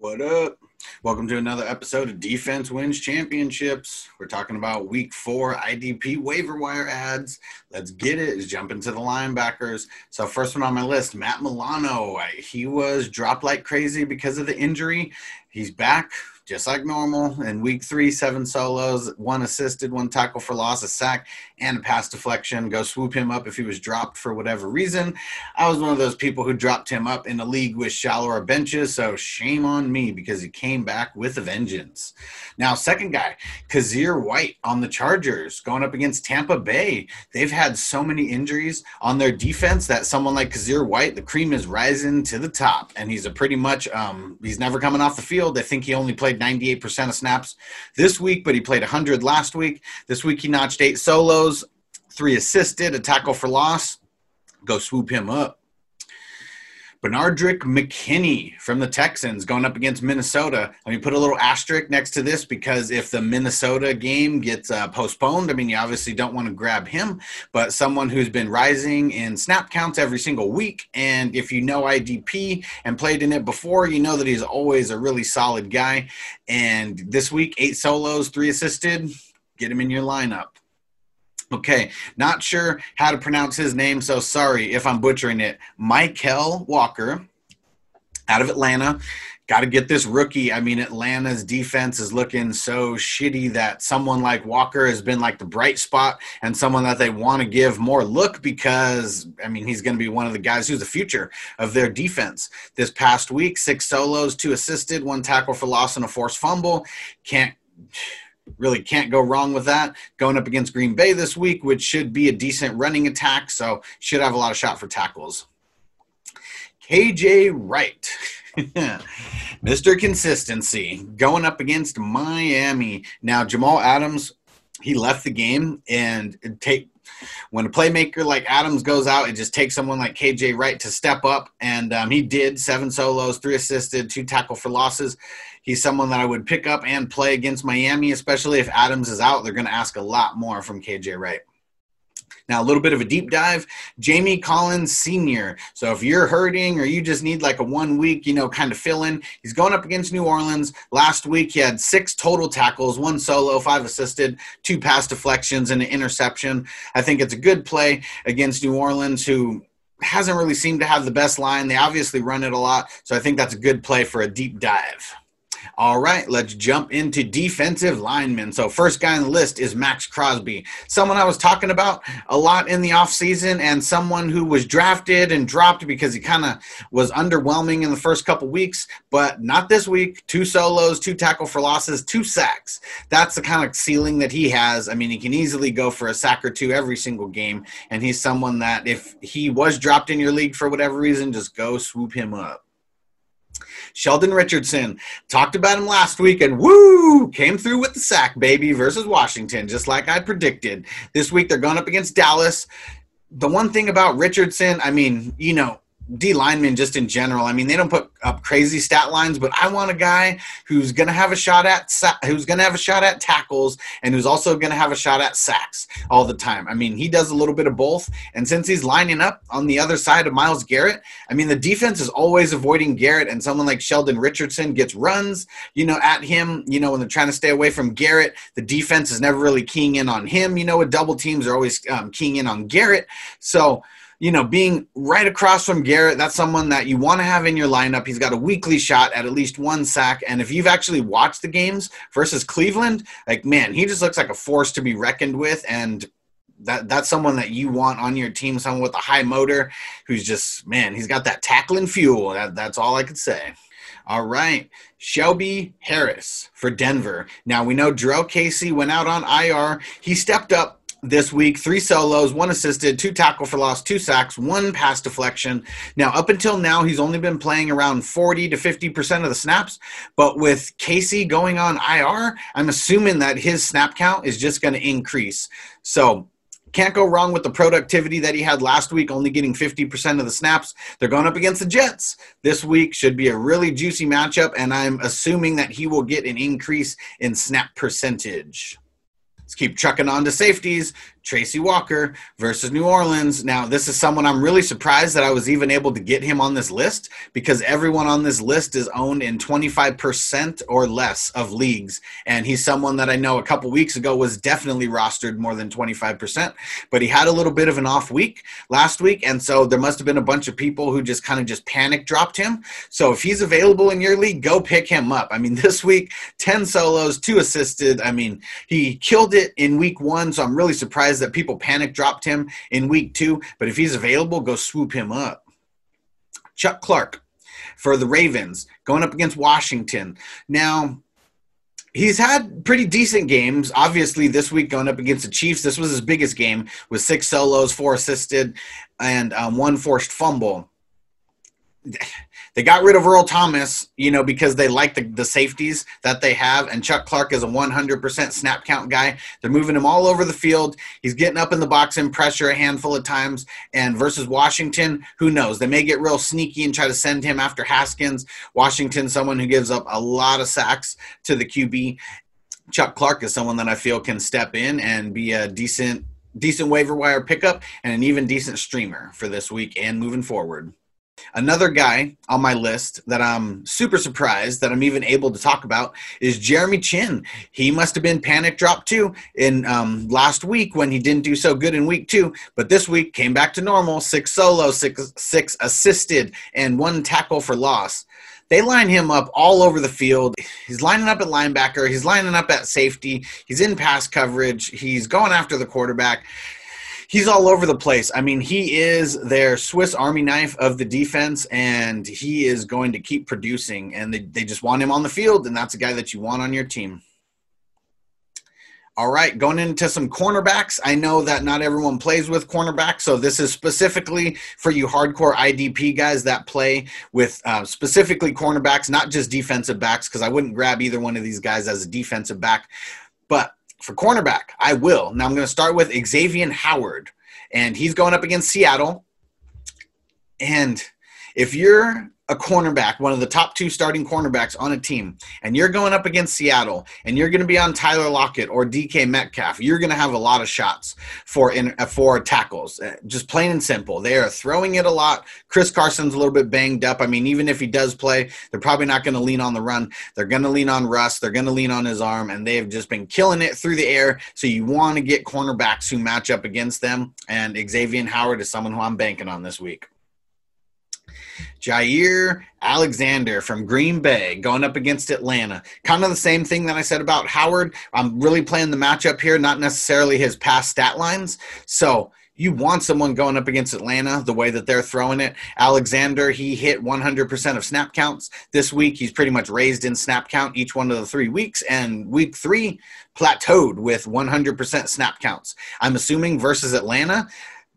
What up? Welcome to another episode of Defense Wins Championships. We're talking about week four IDP waiver wire adds. Let's get it. Let's jump into the linebackers. So, first one on my list, Matt Milano. He was dropped like crazy because of the injury. He's back just like normal. In week three, seven solos, one assisted, one tackle for loss, a sack, and a pass deflection. Go swoop him up if he was dropped for whatever reason. I was one of those people who dropped him up in a league with shallower benches, so shame on me because he came back with a vengeance. Now, second guy, Kyzir White on the Chargers going up against Tampa Bay. They've had so many injuries on their defense that someone like Kyzir White, the cream is rising to the top, and he's a pretty much um, he's never coming off the field. I think he only played 98% of snaps this week, but he played 100 last week. This week he notched eight solos, three assisted, a tackle for loss. Go swoop him up. Benardrick McKinney from the Texans going up against Minnesota. I mean, put a little asterisk next to this because if the Minnesota game gets uh, postponed, I mean, you obviously don't want to grab him, but someone who's been rising in snap counts every single week. And if you know IDP and played in it before, you know that he's always a really solid guy. And this week, eight solos, three assisted, get him in your lineup. Okay, not sure how to pronounce his name, so sorry if I'm butchering it. Mykal Walker out of Atlanta. Got to get this rookie. I mean, Atlanta's defense is looking so shitty that someone like Walker has been like the bright spot and someone that they want to give more look because, I mean, he's going to be one of the guys who's the future of their defense. This past week, six solos, two assisted, one tackle for loss, and a forced fumble. Can't really can't go wrong with that. Going up against Green Bay this week, which should be a decent running attack, so should have a lot of shot for tackles. KJ Wright, Mr. Consistency, going up against Miami. Now, Jamal Adams, he left the game and take when a playmaker like Adams goes out, it just takes someone like KJ Wright to step up, and um, he did seven solos, three assisted, two tackle for losses. He's someone that I would pick up and play against Miami, especially if Adams is out. They're going to ask a lot more from KJ Wright. Now, a little bit of a deep dive Jamie Collins Sr. So, if you're hurting or you just need like a one week, you know, kind of fill in, he's going up against New Orleans. Last week, he had six total tackles, one solo, five assisted, two pass deflections, and an interception. I think it's a good play against New Orleans, who hasn't really seemed to have the best line. They obviously run it a lot. So, I think that's a good play for a deep dive. All right, let's jump into defensive linemen. So, first guy on the list is Maxx Crosby, someone I was talking about a lot in the offseason, and someone who was drafted and dropped because he kind of was underwhelming in the first couple weeks, but not this week. Two solos, two tackle for losses, two sacks. That's the kind of ceiling that he has. I mean, he can easily go for a sack or two every single game, and he's someone that if he was dropped in your league for whatever reason, just go swoop him up. Sheldon Richardson talked about him last week and woo came through with the sack baby versus Washington, just like I predicted. This week they're going up against Dallas. The one thing about Richardson, I mean, you know, D linemen just in general. I mean, they don't put up crazy stat lines, but I want a guy who's going to have a shot at who's going to have a shot at tackles and who's also going to have a shot at sacks all the time. I mean, he does a little bit of both, and since he's lining up on the other side of Myles Garrett, I mean, the defense is always avoiding Garrett, and someone like Sheldon Richardson gets runs, you know, at him. You know, when they're trying to stay away from Garrett, the defense is never really keying in on him. You know, with double teams, are always um, keying in on Garrett. So you know, being right across from Garrett, that's someone that you want to have in your lineup. He's got a weekly shot at at least one sack. And if you've actually watched the games versus Cleveland, like, man, he just looks like a force to be reckoned with. And that that's someone that you want on your team, someone with a high motor who's just, man, he's got that tackling fuel. That, that's all I could say. All right. Shelby Harris for Denver. Now we know Jurrell Casey went out on IR. He stepped up this week three solos, one assisted, two tackle for loss, two sacks, one pass deflection. Now, up until now, he's only been playing around 40 to 50% of the snaps. But with Casey going on IR, I'm assuming that his snap count is just going to increase. So, can't go wrong with the productivity that he had last week, only getting 50% of the snaps. They're going up against the Jets. This week should be a really juicy matchup, and I'm assuming that he will get an increase in snap percentage. Let's keep trucking on to safeties. Tracy Walker versus New Orleans. Now, this is someone I'm really surprised that I was even able to get him on this list because everyone on this list is owned in 25% or less of leagues. And he's someone that I know a couple weeks ago was definitely rostered more than 25%, but he had a little bit of an off week last week. And so there must have been a bunch of people who just kind of just panic dropped him. So if he's available in your league, go pick him up. I mean, this week, 10 solos, two assisted. I mean, he killed it in week one. So I'm really surprised that people panic dropped him in week two, but if he's available, go swoop him up. Chuck Clark for the Ravens going up against Washington. Now, he's had pretty decent games. Obviously, this week going up against the Chiefs, this was his biggest game with six solos, four assisted, and um, one forced fumble they got rid of Earl Thomas, you know, because they like the, the safeties that they have. And Chuck Clark is a 100% snap count guy. They're moving him all over the field. He's getting up in the box in pressure a handful of times. And versus Washington, who knows? They may get real sneaky and try to send him after Haskins. Washington, someone who gives up a lot of sacks to the QB. Chuck Clark is someone that I feel can step in and be a decent decent waiver wire pickup and an even decent streamer for this week and moving forward. Another guy on my list that I'm super surprised that I'm even able to talk about is Jeremy Chinn. He must have been panic dropped too in um, last week when he didn't do so good in week two, but this week came back to normal. Six solo, six six assisted, and one tackle for loss. They line him up all over the field. He's lining up at linebacker. He's lining up at safety. He's in pass coverage. He's going after the quarterback he's all over the place. I mean, he is their Swiss Army knife of the defense, and he is going to keep producing. And they, they just want him on the field, and that's a guy that you want on your team. All right, going into some cornerbacks. I know that not everyone plays with cornerbacks, so this is specifically for you hardcore IDP guys that play with uh, specifically cornerbacks, not just defensive backs, because I wouldn't grab either one of these guys as a defensive back. But for cornerback, I will. Now I'm going to start with Xavier Howard, and he's going up against Seattle. And if you're a cornerback, one of the top two starting cornerbacks on a team, and you're going up against Seattle, and you're going to be on Tyler Lockett or DK Metcalf, you're going to have a lot of shots for in uh, for tackles. Uh, just plain and simple, they are throwing it a lot. Chris Carson's a little bit banged up. I mean, even if he does play, they're probably not going to lean on the run. They're going to lean on Russ. They're going to lean on his arm, and they have just been killing it through the air. So you want to get cornerbacks who match up against them, and Xavier Howard is someone who I'm banking on this week. Jaire Alexander from Green Bay going up against Atlanta. Kind of the same thing that I said about Howard. I'm really playing the matchup here, not necessarily his past stat lines. So you want someone going up against Atlanta the way that they're throwing it. Alexander, he hit 100% of snap counts this week. He's pretty much raised in snap count each one of the three weeks, and week three plateaued with 100% snap counts. I'm assuming versus Atlanta,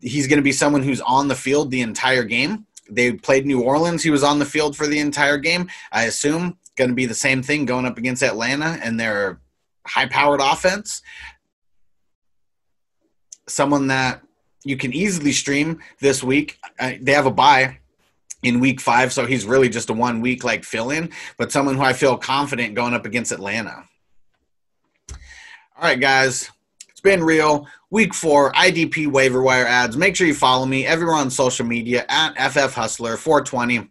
he's going to be someone who's on the field the entire game they played New Orleans. He was on the field for the entire game. I assume going to be the same thing going up against Atlanta and their high-powered offense. Someone that you can easily stream this week. Uh, they have a bye in week five, so he's really just a one week like fill in, but someone who I feel confident going up against Atlanta. All right, guys, been real week four IDP waiver wire adds. Make sure you follow me everywhere on social media at FF Hustler 420.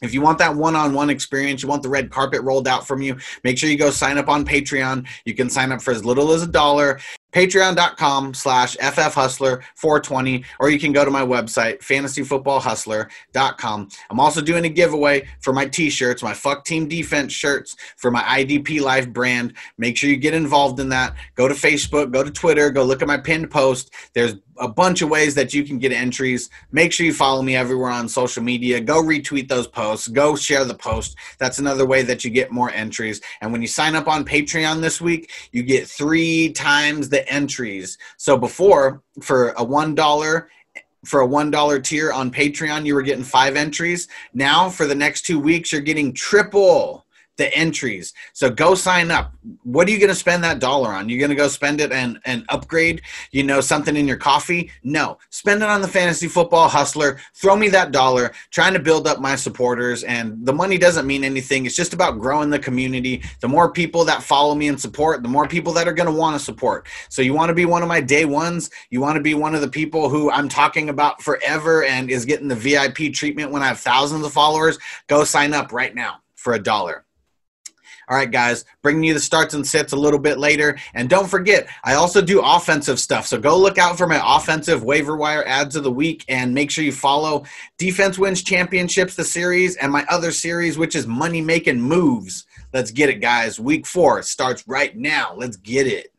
If you want that one on one experience, you want the red carpet rolled out from you, make sure you go sign up on Patreon. You can sign up for as little as a dollar patreon.com slash ffhustler420 or you can go to my website fantasyfootballhustler.com i'm also doing a giveaway for my t-shirts my fuck team defense shirts for my idp life brand make sure you get involved in that go to facebook go to twitter go look at my pinned post there's a bunch of ways that you can get entries. Make sure you follow me everywhere on social media. Go retweet those posts. Go share the post. That's another way that you get more entries. And when you sign up on Patreon this week, you get three times the entries. So before, for a $1 for a one dollar tier on Patreon, you were getting five entries. Now, for the next two weeks, you're getting triple the entries. So go sign up. What are you going to spend that dollar on? You're going to go spend it and, and upgrade, you know, something in your coffee? No. Spend it on the fantasy football hustler. Throw me that dollar, trying to build up my supporters. And the money doesn't mean anything. It's just about growing the community. The more people that follow me and support, the more people that are going to want to support. So you want to be one of my day ones. You want to be one of the people who I'm talking about forever and is getting the VIP treatment when I have thousands of followers. Go sign up right now for a dollar. All right, guys, bringing you the starts and sits a little bit later. And don't forget, I also do offensive stuff. So go look out for my offensive waiver wire adds of the week and make sure you follow Defense Wins Championships, the series, and my other series, which is Money Making Moves. Let's get it, guys. Week four starts right now. Let's get it.